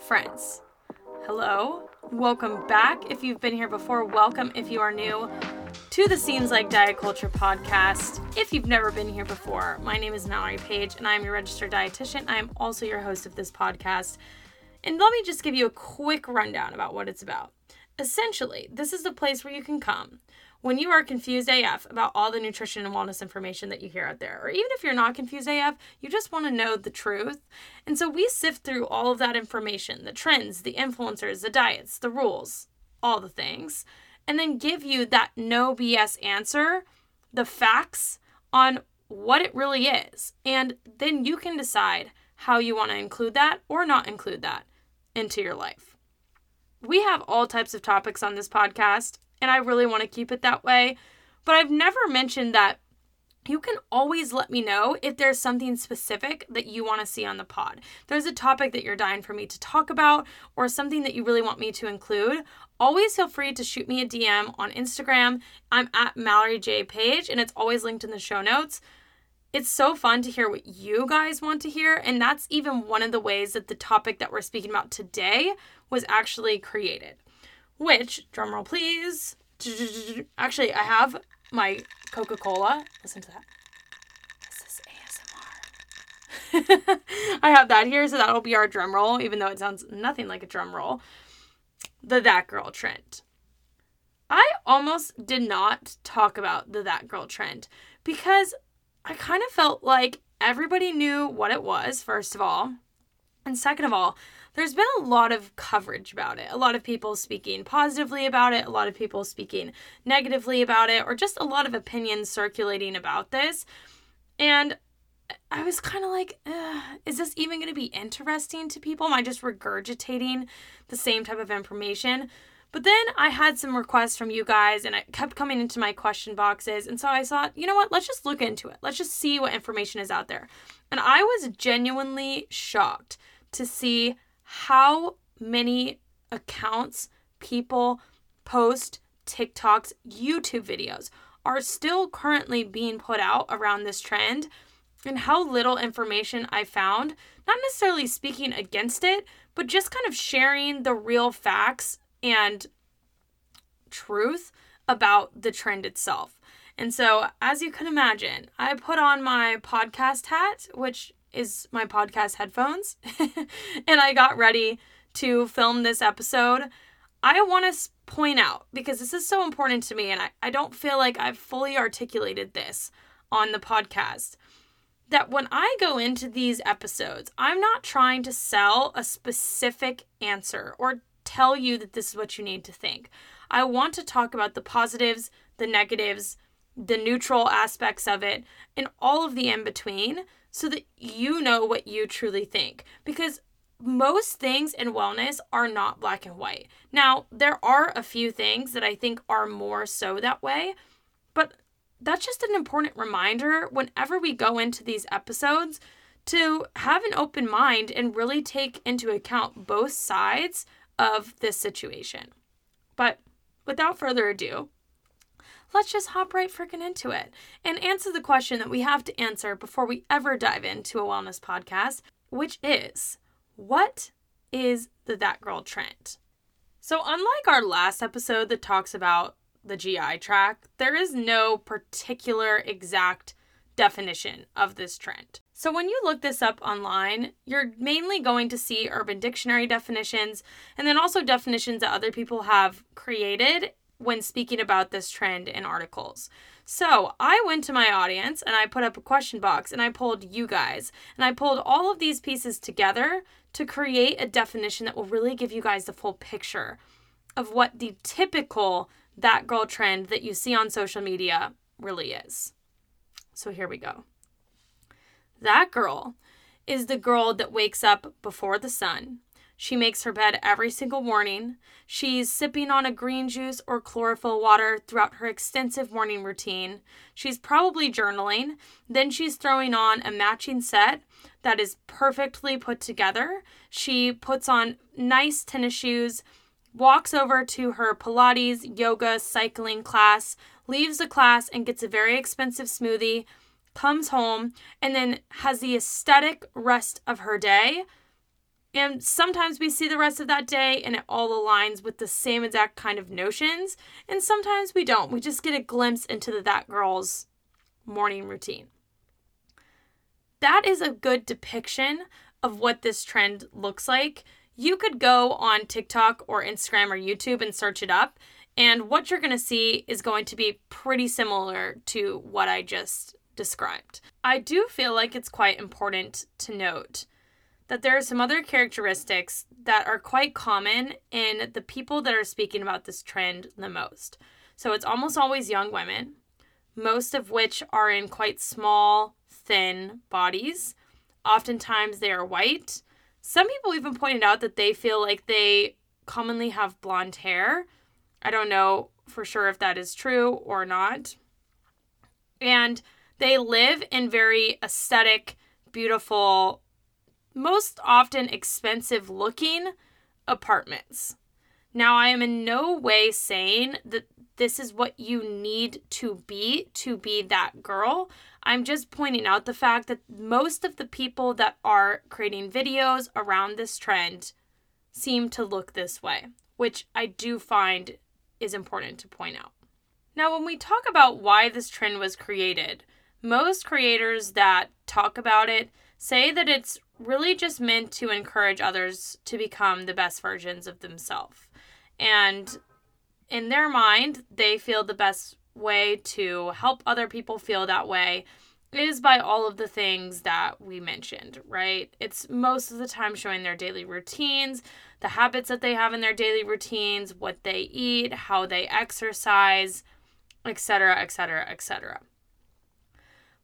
friends. Hello, welcome back. If you've been here before, welcome. If you are new to the Seems Like Diet Culture podcast, if you've never been here before, my name is Mallory Page and I'm your registered dietitian. I am also your host of this podcast. And let me just give you a quick rundown about what it's about. Essentially, this is the place where you can come when you are confused AF about all the nutrition and wellness information that you hear out there, or even if you're not confused AF, you just want to know the truth. And so we sift through all of that information the trends, the influencers, the diets, the rules, all the things, and then give you that no BS answer, the facts on what it really is. And then you can decide how you want to include that or not include that into your life. We have all types of topics on this podcast and I really want to keep it that way. But I've never mentioned that you can always let me know if there's something specific that you want to see on the pod. There's a topic that you're dying for me to talk about or something that you really want me to include. Always feel free to shoot me a DM on Instagram. I'm at Mallory J Page and it's always linked in the show notes. It's so fun to hear what you guys want to hear, and that's even one of the ways that the topic that we're speaking about today was actually created which, drumroll please. Actually, I have my Coca Cola. Listen to that. This is ASMR. I have that here, so that'll be our drum roll, even though it sounds nothing like a drum roll. The That Girl trend. I almost did not talk about the That Girl trend because I kind of felt like everybody knew what it was, first of all. And second of all, there's been a lot of coverage about it. A lot of people speaking positively about it, a lot of people speaking negatively about it, or just a lot of opinions circulating about this. And I was kind of like, is this even going to be interesting to people? Am I just regurgitating the same type of information? But then I had some requests from you guys and it kept coming into my question boxes. And so I thought, you know what? Let's just look into it. Let's just see what information is out there. And I was genuinely shocked to see how many accounts people post TikToks, YouTube videos are still currently being put out around this trend and how little information I found, not necessarily speaking against it, but just kind of sharing the real facts and truth about the trend itself. And so, as you can imagine, I put on my podcast hat, which is my podcast headphones and I got ready to film this episode. I want to point out because this is so important to me and I, I don't feel like I've fully articulated this on the podcast. That when I go into these episodes, I'm not trying to sell a specific answer or tell you that this is what you need to think. I want to talk about the positives, the negatives, the neutral aspects of it, and all of the in between so that you know what you truly think. Because most things in wellness are not black and white. Now, there are a few things that I think are more so that way, but that's just an important reminder whenever we go into these episodes to have an open mind and really take into account both sides of this situation. But without further ado, let's just hop right freaking into it and answer the question that we have to answer before we ever dive into a wellness podcast, which is what is the That Girl trend? So, unlike our last episode that talks about the GI tract, there is no particular exact definition of this trend. So, when you look this up online, you're mainly going to see Urban Dictionary definitions and then also definitions that other people have created when speaking about this trend in articles. So I went to my audience and I put up a question box and I pulled you guys and I pulled all of these pieces together to create a definition that will really give you guys the full picture of what the typical that girl trend that you see on social media really is. So here we go. That girl is the girl that wakes up before the sun she makes her bed every single morning. She's sipping on a green juice or chlorophyll water throughout her extensive morning routine. She's probably journaling. Then she's throwing on a matching set that is perfectly put together. She puts on nice tennis shoes, walks over to her Pilates, yoga, cycling class, leaves the class and gets a very expensive smoothie, comes home, and then has the aesthetic rest of her day And sometimes we see the rest of that day and it all aligns with the same exact kind of notions. And sometimes we don't. We just get a glimpse into the, that girl's morning routine. That is a good depiction of what this trend looks like. You could go on TikTok or Instagram or YouTube and search it up. And what you're going to see is going to be pretty similar to what I just described. I do feel like it's quite important to note that there are some other characteristics that are quite common in the people that are speaking about this trend the most. So it's almost always young women, most of which are in quite small, thin bodies. Oftentimes they are white. Some people even pointed out that they feel like they commonly have blonde hair. I don't know for sure if that is true or not. And they live in very aesthetic, beautiful most often expensive looking apartments. Now, I am in no way saying that this is what you need to be to be that girl. I'm just pointing out the fact that most of the people that are creating videos around this trend seem to look this way, which I do find is important to point out. Now, when we talk about why this trend was created, most creators that talk about it say that it's really just meant to encourage others to become the best versions of themselves. And in their mind, they feel the best way to help other people feel that way is by all of the things that we mentioned, right? It's most of the time showing their daily routines, the habits that they have in their daily routines, what they eat, how they exercise, etc., etc., etc.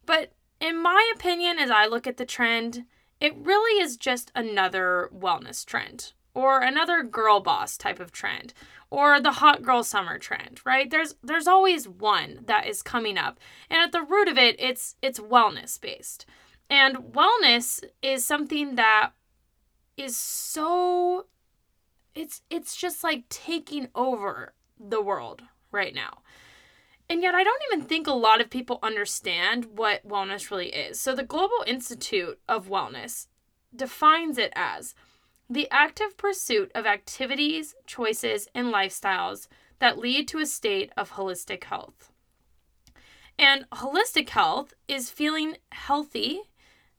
But in my opinion, as I look at the trend, it really is just another wellness trend or another girl boss type of trend or the hot girl summer trend, right? There's there's always one that is coming up. And at the root of it, it's it's wellness based. And wellness is something that is so it's it's just like taking over the world right now. And yet, I don't even think a lot of people understand what wellness really is. So, the Global Institute of Wellness defines it as the active pursuit of activities, choices, and lifestyles that lead to a state of holistic health. And holistic health is feeling healthy,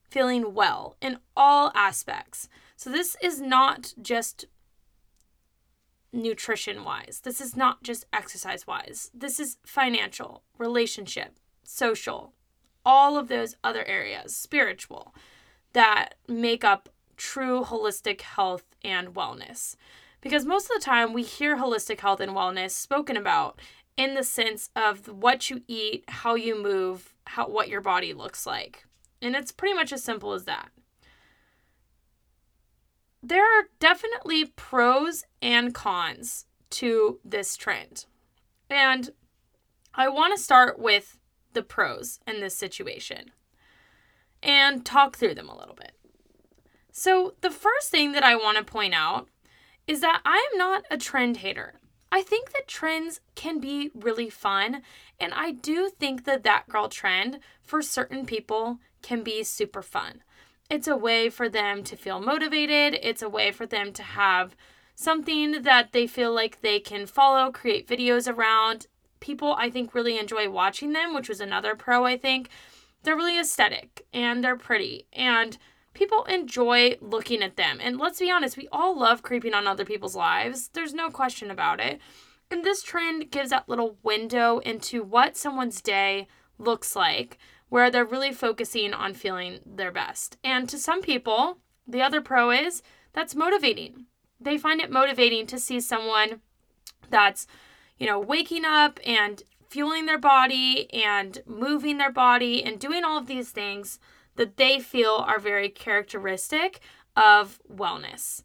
feeling well in all aspects. So, this is not just nutrition wise. This is not just exercise wise. This is financial, relationship, social, all of those other areas, spiritual, that make up true holistic health and wellness. Because most of the time we hear holistic health and wellness spoken about in the sense of what you eat, how you move, how what your body looks like. And it's pretty much as simple as that there are definitely pros and cons to this trend. And I want to start with the pros in this situation and talk through them a little bit. So, the first thing that I want to point out is that I am not a trend hater. I think that trends can be really fun, and I do think that that girl trend for certain people can be super fun it's a way for them to feel motivated. It's a way for them to have something that they feel like they can follow, create videos around. People, I think, really enjoy watching them, which was another pro, I think. They're really aesthetic and they're pretty, and people enjoy looking at them. And let's be honest, we all love creeping on other people's lives. There's no question about it. And this trend gives that little window into what someone's day looks like where they're really focusing on feeling their best. And to some people, the other pro is that's motivating. They find it motivating to see someone that's, you know, waking up and fueling their body and moving their body and doing all of these things that they feel are very characteristic of wellness.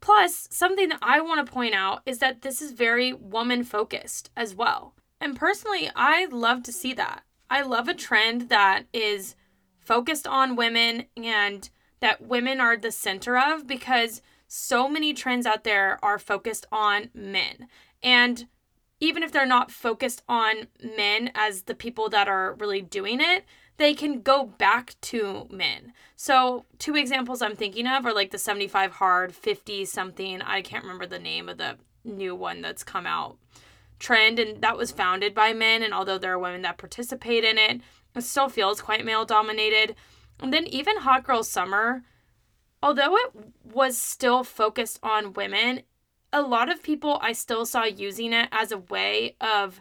Plus, something that I want to point out is that this is very woman focused as well. And personally, I love to see that. I love a trend that is focused on women and that women are the center of because so many trends out there are focused on men. And even if they're not focused on men as the people that are really doing it, they can go back to men. So, two examples I'm thinking of are like the 75 hard, 50 something. I can't remember the name of the new one that's come out trend, and that was founded by men. And although there are women that participate in it, it still feels quite male dominated. And then even Hot Girl Summer, although it was still focused on women, a lot of people I still saw using it as a way of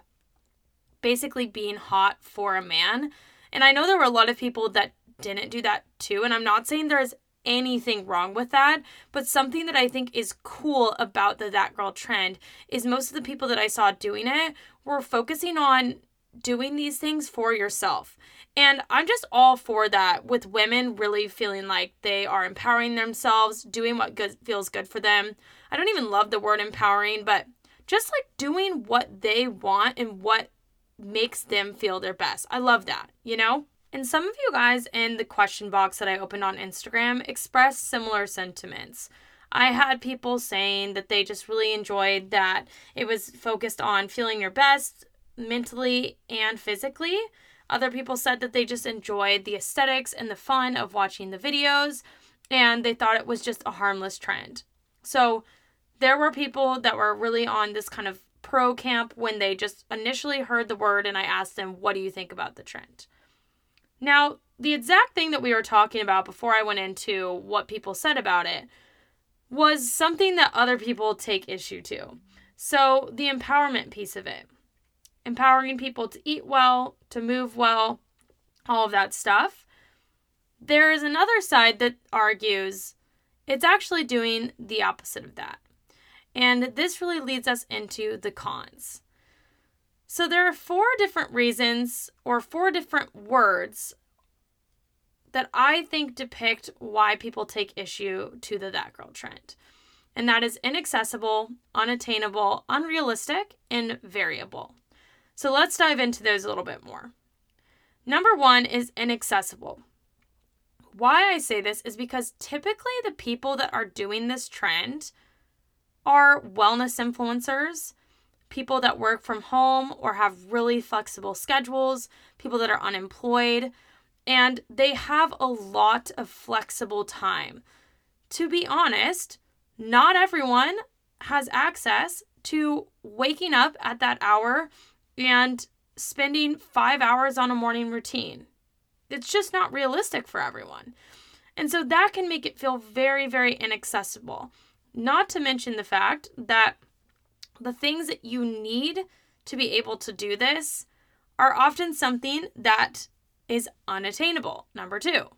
basically being hot for a man. And I know there were a lot of people that didn't do that too. And I'm not saying there's anything wrong with that, but something that I think is cool about the That Girl trend is most of the people that I saw doing it were focusing on doing these things for yourself. And I'm just all for that with women really feeling like they are empowering themselves, doing what good, feels good for them. I don't even love the word empowering, but just like doing what they want and what makes them feel their best. I love that, you know? And some of you guys in the question box that I opened on Instagram expressed similar sentiments. I had people saying that they just really enjoyed that it was focused on feeling your best mentally and physically. Other people said that they just enjoyed the aesthetics and the fun of watching the videos and they thought it was just a harmless trend. So there were people that were really on this kind of pro camp when they just initially heard the word and I asked them, What do you think about the trend? Now, the exact thing that we were talking about before I went into what people said about it was something that other people take issue to. So, the empowerment piece of it empowering people to eat well, to move well, all of that stuff. There is another side that argues it's actually doing the opposite of that. And this really leads us into the cons. So there are four different reasons or four different words that I think depict why people take issue to the that girl trend. And that is inaccessible, unattainable, unrealistic, and variable. So let's dive into those a little bit more. Number one is inaccessible. Why I say this is because typically the people that are doing this trend are wellness influencers, people that work from home or have really flexible schedules, people that are unemployed, and they have a lot of flexible time. To be honest, not everyone has access to waking up at that hour and spending five hours on a morning routine. It's just not realistic for everyone. And so that can make it feel very, very inaccessible. Not to mention the fact that the things that you need to be able to do this are often something that is unattainable. Number two,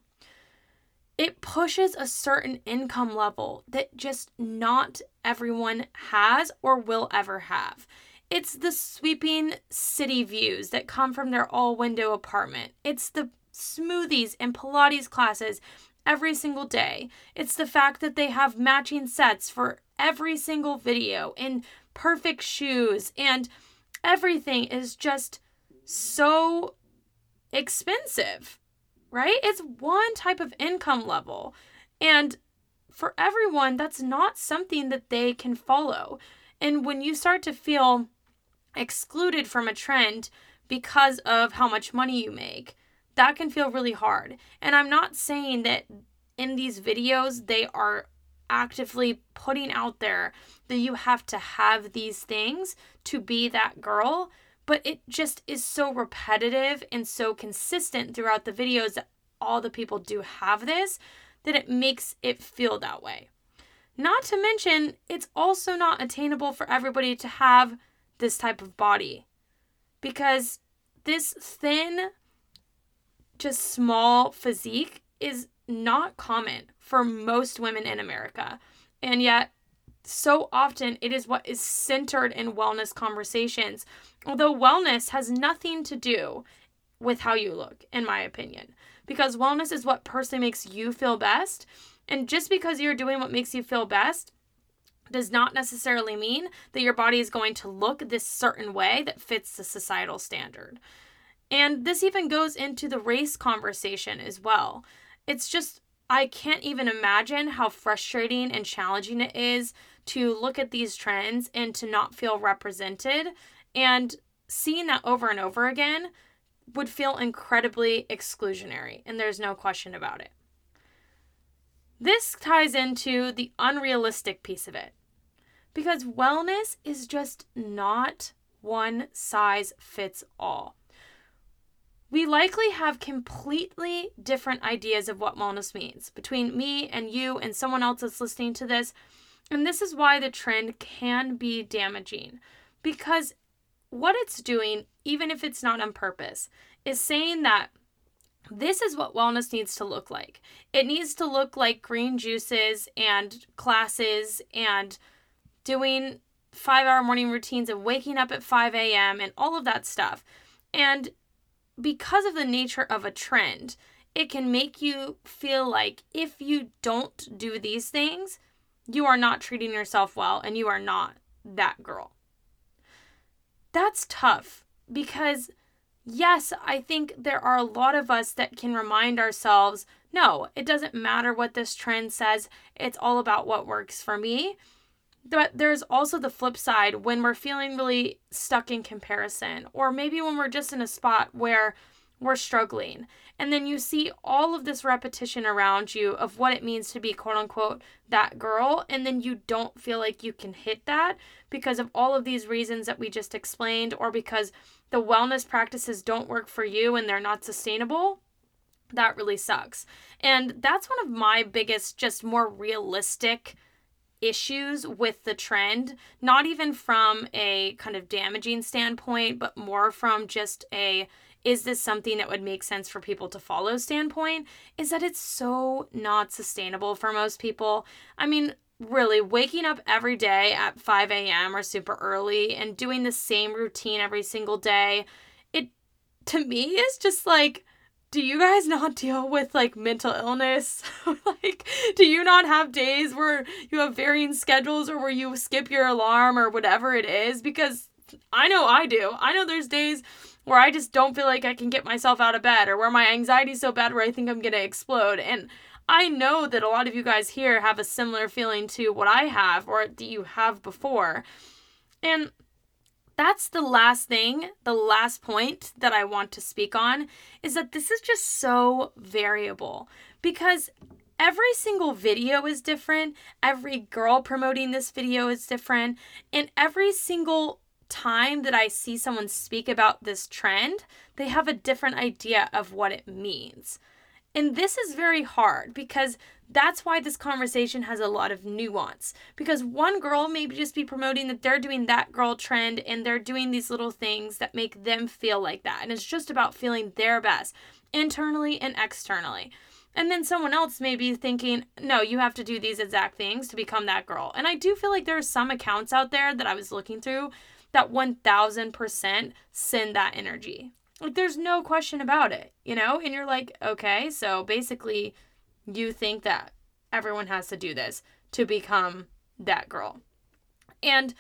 it pushes a certain income level that just not everyone has or will ever have. It's the sweeping city views that come from their all window apartment. It's the smoothies and Pilates classes every single day. It's the fact that they have matching sets for every single video in perfect shoes, and everything is just so expensive, right? It's one type of income level. And for everyone, that's not something that they can follow. And when you start to feel excluded from a trend because of how much money you make, that can feel really hard. And I'm not saying that in these videos they are actively putting out there that you have to have these things to be that girl, but it just is so repetitive and so consistent throughout the videos that all the people do have this that it makes it feel that way. Not to mention, it's also not attainable for everybody to have this type of body because this thin, just small physique is not common for most women in America. And yet, so often it is what is centered in wellness conversations. Although wellness has nothing to do with how you look, in my opinion, because wellness is what personally makes you feel best. And just because you're doing what makes you feel best does not necessarily mean that your body is going to look this certain way that fits the societal standard. And this even goes into the race conversation as well. It's just, I can't even imagine how frustrating and challenging it is to look at these trends and to not feel represented. And seeing that over and over again would feel incredibly exclusionary, and there's no question about it. This ties into the unrealistic piece of it because wellness is just not one size fits all. We likely have completely different ideas of what wellness means between me and you and someone else that's listening to this. And this is why the trend can be damaging because what it's doing, even if it's not on purpose, is saying that this is what wellness needs to look like. It needs to look like green juices and classes and doing five hour morning routines and waking up at 5 a.m. and all of that stuff. And because of the nature of a trend, it can make you feel like if you don't do these things, you are not treating yourself well and you are not that girl. That's tough because yes, I think there are a lot of us that can remind ourselves no, it doesn't matter what this trend says, it's all about what works for me. But there's also the flip side when we're feeling really stuck in comparison, or maybe when we're just in a spot where we're struggling. And then you see all of this repetition around you of what it means to be quote unquote that girl. And then you don't feel like you can hit that because of all of these reasons that we just explained, or because the wellness practices don't work for you and they're not sustainable, that really sucks. And that's one of my biggest, just more realistic issues with the trend, not even from a kind of damaging standpoint, but more from just a is this something that would make sense for people to follow standpoint, is that it's so not sustainable for most people. I mean, really waking up every day at 5 a.m. or super early and doing the same routine every single day, it to me is just like, do you guys not deal with like mental illness? like, do you not have days where you have varying schedules or where you skip your alarm or whatever it is? Because I know I do. I know there's days where I just don't feel like I can get myself out of bed or where my anxiety's so bad where I think I'm going to explode. And I know that a lot of you guys here have a similar feeling to what I have or that you have before. And that's the last thing, the last point that I want to speak on is that this is just so variable because every single video is different, every girl promoting this video is different, and every single time that I see someone speak about this trend, they have a different idea of what it means. And this is very hard because that's why this conversation has a lot of nuance. Because one girl may just be promoting that they're doing that girl trend and they're doing these little things that make them feel like that. And it's just about feeling their best internally and externally. And then someone else may be thinking, no, you have to do these exact things to become that girl. And I do feel like there are some accounts out there that I was looking through that 1000% send that energy. Like there's no question about it, you know? And you're like, okay, so basically you think that everyone has to do this to become that girl. And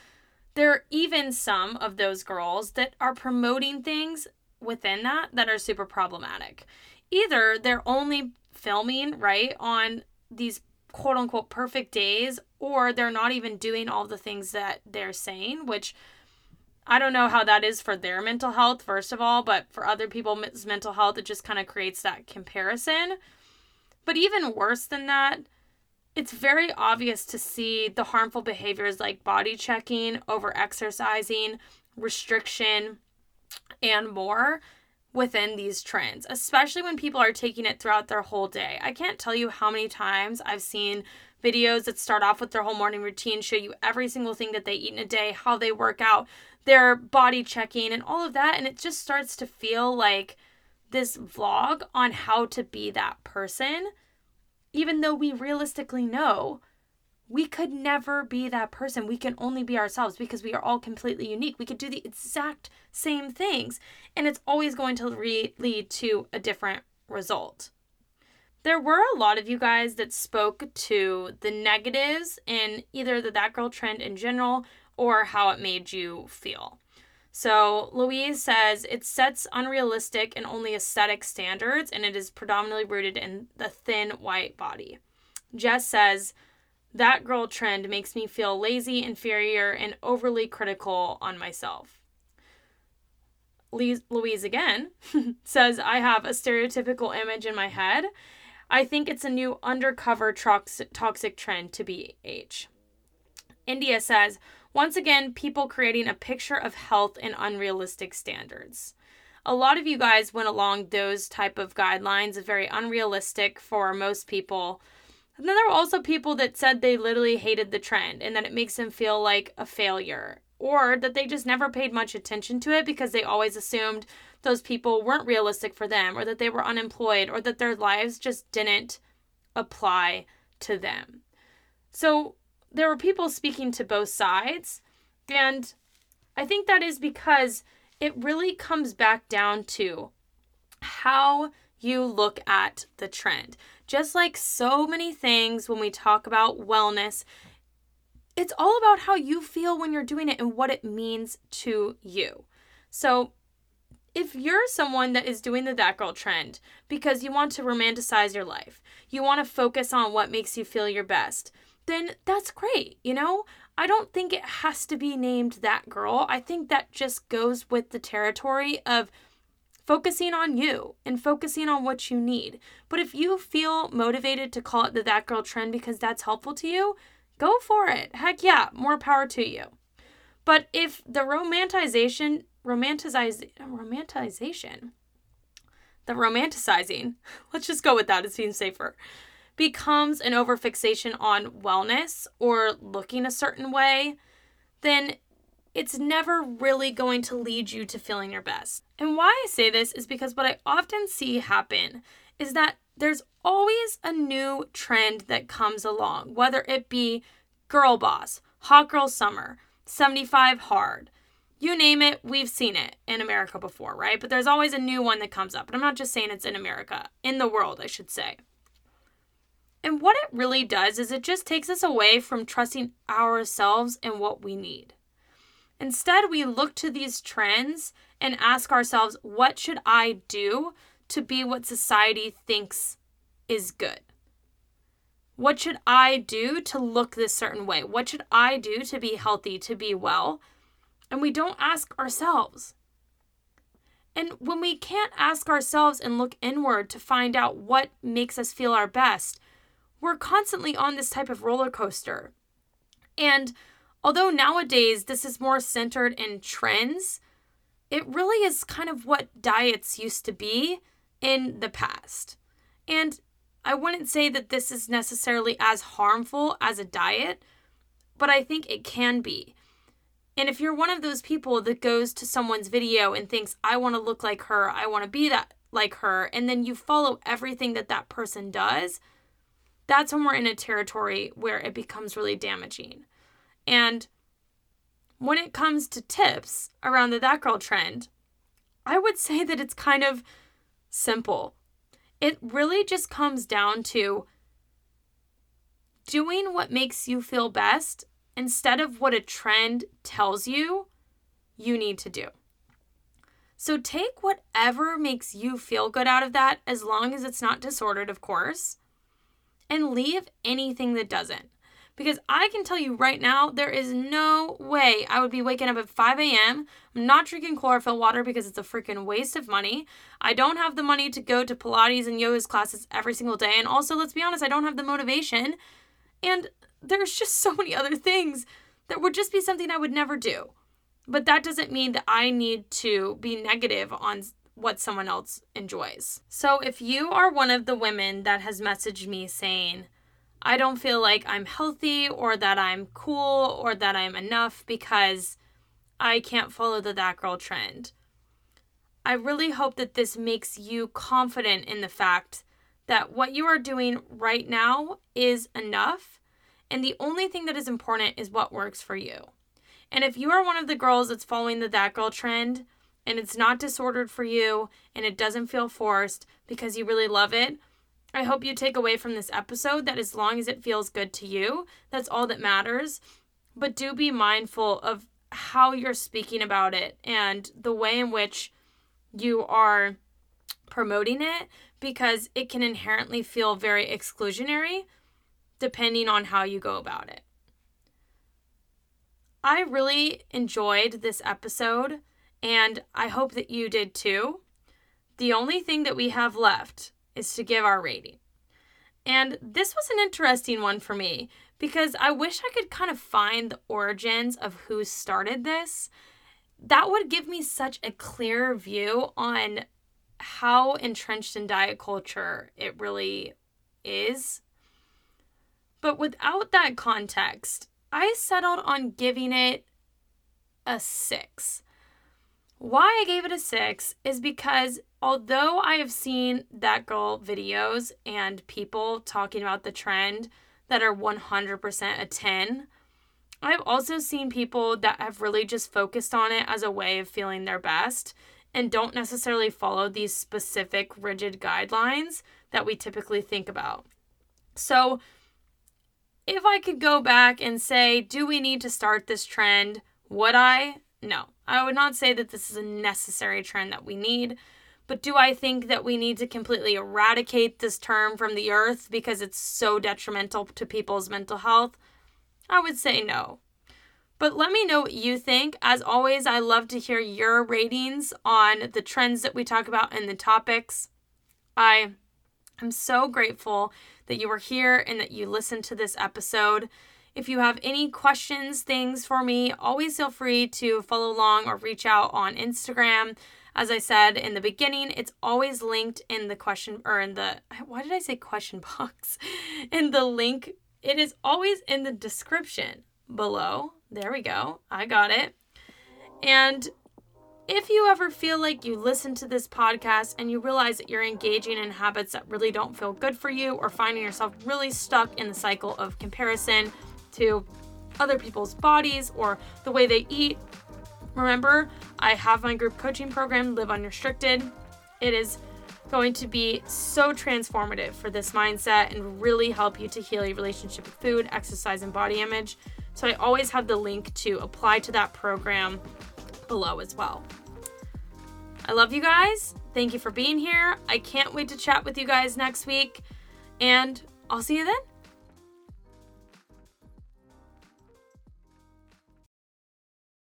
there are even some of those girls that are promoting things within that that are super problematic. Either they're only filming, right, on these quote unquote perfect days, or they're not even doing all the things that they're saying, which I don't know how that is for their mental health, first of all, but for other people's mental health, it just kind of creates that comparison. But even worse than that, it's very obvious to see the harmful behaviors like body checking, over exercising, restriction, and more within these trends, especially when people are taking it throughout their whole day. I can't tell you how many times I've seen videos that start off with their whole morning routine, show you every single thing that they eat in a day, how they work out, their body checking, and all of that. And it just starts to feel like this vlog on how to be that person, even though we realistically know we could never be that person. We can only be ourselves because we are all completely unique. We could do the exact same things, and it's always going to re- lead to a different result. There were a lot of you guys that spoke to the negatives in either the That Girl trend in general or how it made you feel. So Louise says it sets unrealistic and only aesthetic standards, and it is predominantly rooted in the thin white body. Jess says that girl trend makes me feel lazy, inferior, and overly critical on myself. Louise again says, I have a stereotypical image in my head. I think it's a new undercover toxic trend to be H. India says, once again, people creating a picture of health in unrealistic standards. A lot of you guys went along those type of guidelines, very unrealistic for most people. And then there were also people that said they literally hated the trend and that it makes them feel like a failure or that they just never paid much attention to it because they always assumed those people weren't realistic for them or that they were unemployed or that their lives just didn't apply to them. So there were people speaking to both sides. And I think that is because it really comes back down to how you look at the trend. Just like so many things when we talk about wellness, it's all about how you feel when you're doing it and what it means to you. So, if you're someone that is doing the that girl trend because you want to romanticize your life, you want to focus on what makes you feel your best, then that's great, you know? I don't think it has to be named that girl. I think that just goes with the territory of focusing on you and focusing on what you need. But if you feel motivated to call it the that girl trend because that's helpful to you, go for it. Heck yeah, more power to you. But if the romanticization, romanticize, romanticization, the romanticizing, let's just go with that, it seems safer, becomes an overfixation on wellness or looking a certain way, then it's never really going to lead you to feeling your best. And why I say this is because what I often see happen is that there's always a new trend that comes along, whether it be girl boss, hot girl summer, 75 hard. You name it, we've seen it in America before, right? But there's always a new one that comes up. And I'm not just saying it's in America, in the world, I should say. And what it really does is it just takes us away from trusting ourselves and what we need. Instead, we look to these trends and ask ourselves, what should I do to be what society thinks is good? What should I do to look this certain way? What should I do to be healthy, to be well? And we don't ask ourselves. And when we can't ask ourselves and look inward to find out what makes us feel our best, we're constantly on this type of roller coaster. And although nowadays this is more centered in trends, it really is kind of what diets used to be in the past. And I wouldn't say that this is necessarily as harmful as a diet, but I think it can be. And if you're one of those people that goes to someone's video and thinks, I want to look like her, I want to be that like her, and then you follow everything that that person does, that's when we're in a territory where it becomes really damaging. And when it comes to tips around the that girl trend, I would say that it's kind of simple. It really just comes down to doing what makes you feel best instead of what a trend tells you you need to do. So take whatever makes you feel good out of that, as long as it's not disordered, of course, and leave anything that doesn't. Because I can tell you right now, there is no way I would be waking up at 5 a.m. I'm not drinking chlorophyll water because it's a freaking waste of money. I don't have the money to go to Pilates and yoga classes every single day. And also, let's be honest, I don't have the motivation. And there's just so many other things that would just be something I would never do. But that doesn't mean that I need to be negative on what someone else enjoys. So if you are one of the women that has messaged me saying, I don't feel like I'm healthy or that I'm cool or that I'm enough because I can't follow the that girl trend. I really hope that this makes you confident in the fact that what you are doing right now is enough. And the only thing that is important is what works for you. And if you are one of the girls that's following the that girl trend and it's not disordered for you and it doesn't feel forced because you really love it, I hope you take away from this episode that as long as it feels good to you, that's all that matters. But do be mindful of how you're speaking about it and the way in which you are promoting it because it can inherently feel very exclusionary depending on how you go about it. I really enjoyed this episode and I hope that you did too. The only thing that we have left is to give our rating. And this was an interesting one for me because I wish I could kind of find the origins of who started this. That would give me such a clear view on how entrenched in diet culture it really is. But without that context, I settled on giving it a six. Why I gave it a six is because although I have seen that girl videos and people talking about the trend that are 100% a 10, I've also seen people that have really just focused on it as a way of feeling their best and don't necessarily follow these specific rigid guidelines that we typically think about. So, if I could go back and say, do we need to start this trend? Would I? No. I would not say that this is a necessary trend that we need. But do I think that we need to completely eradicate this term from the earth because it's so detrimental to people's mental health? I would say no. But let me know what you think. As always, I love to hear your ratings on the trends that we talk about and the topics. I am so grateful that you were here and that you listened to this episode. If you have any questions, things for me, always feel free to follow along or reach out on Instagram. As I said in the beginning, it's always linked in the question or in the why did I say question box? In the link, it is always in the description below. There we go. I got it. And if you ever feel like you listen to this podcast and you realize that you're engaging in habits that really don't feel good for you or finding yourself really stuck in the cycle of comparison to other people's bodies or the way they eat, remember, I have my group coaching program, Live Unrestricted. It is going to be so transformative for this mindset and really help you to heal your relationship with food, exercise, and body image. So I always have the link to apply to that program below as well. I love you guys. Thank you for being here. I can't wait to chat with you guys next week, and I'll see you then.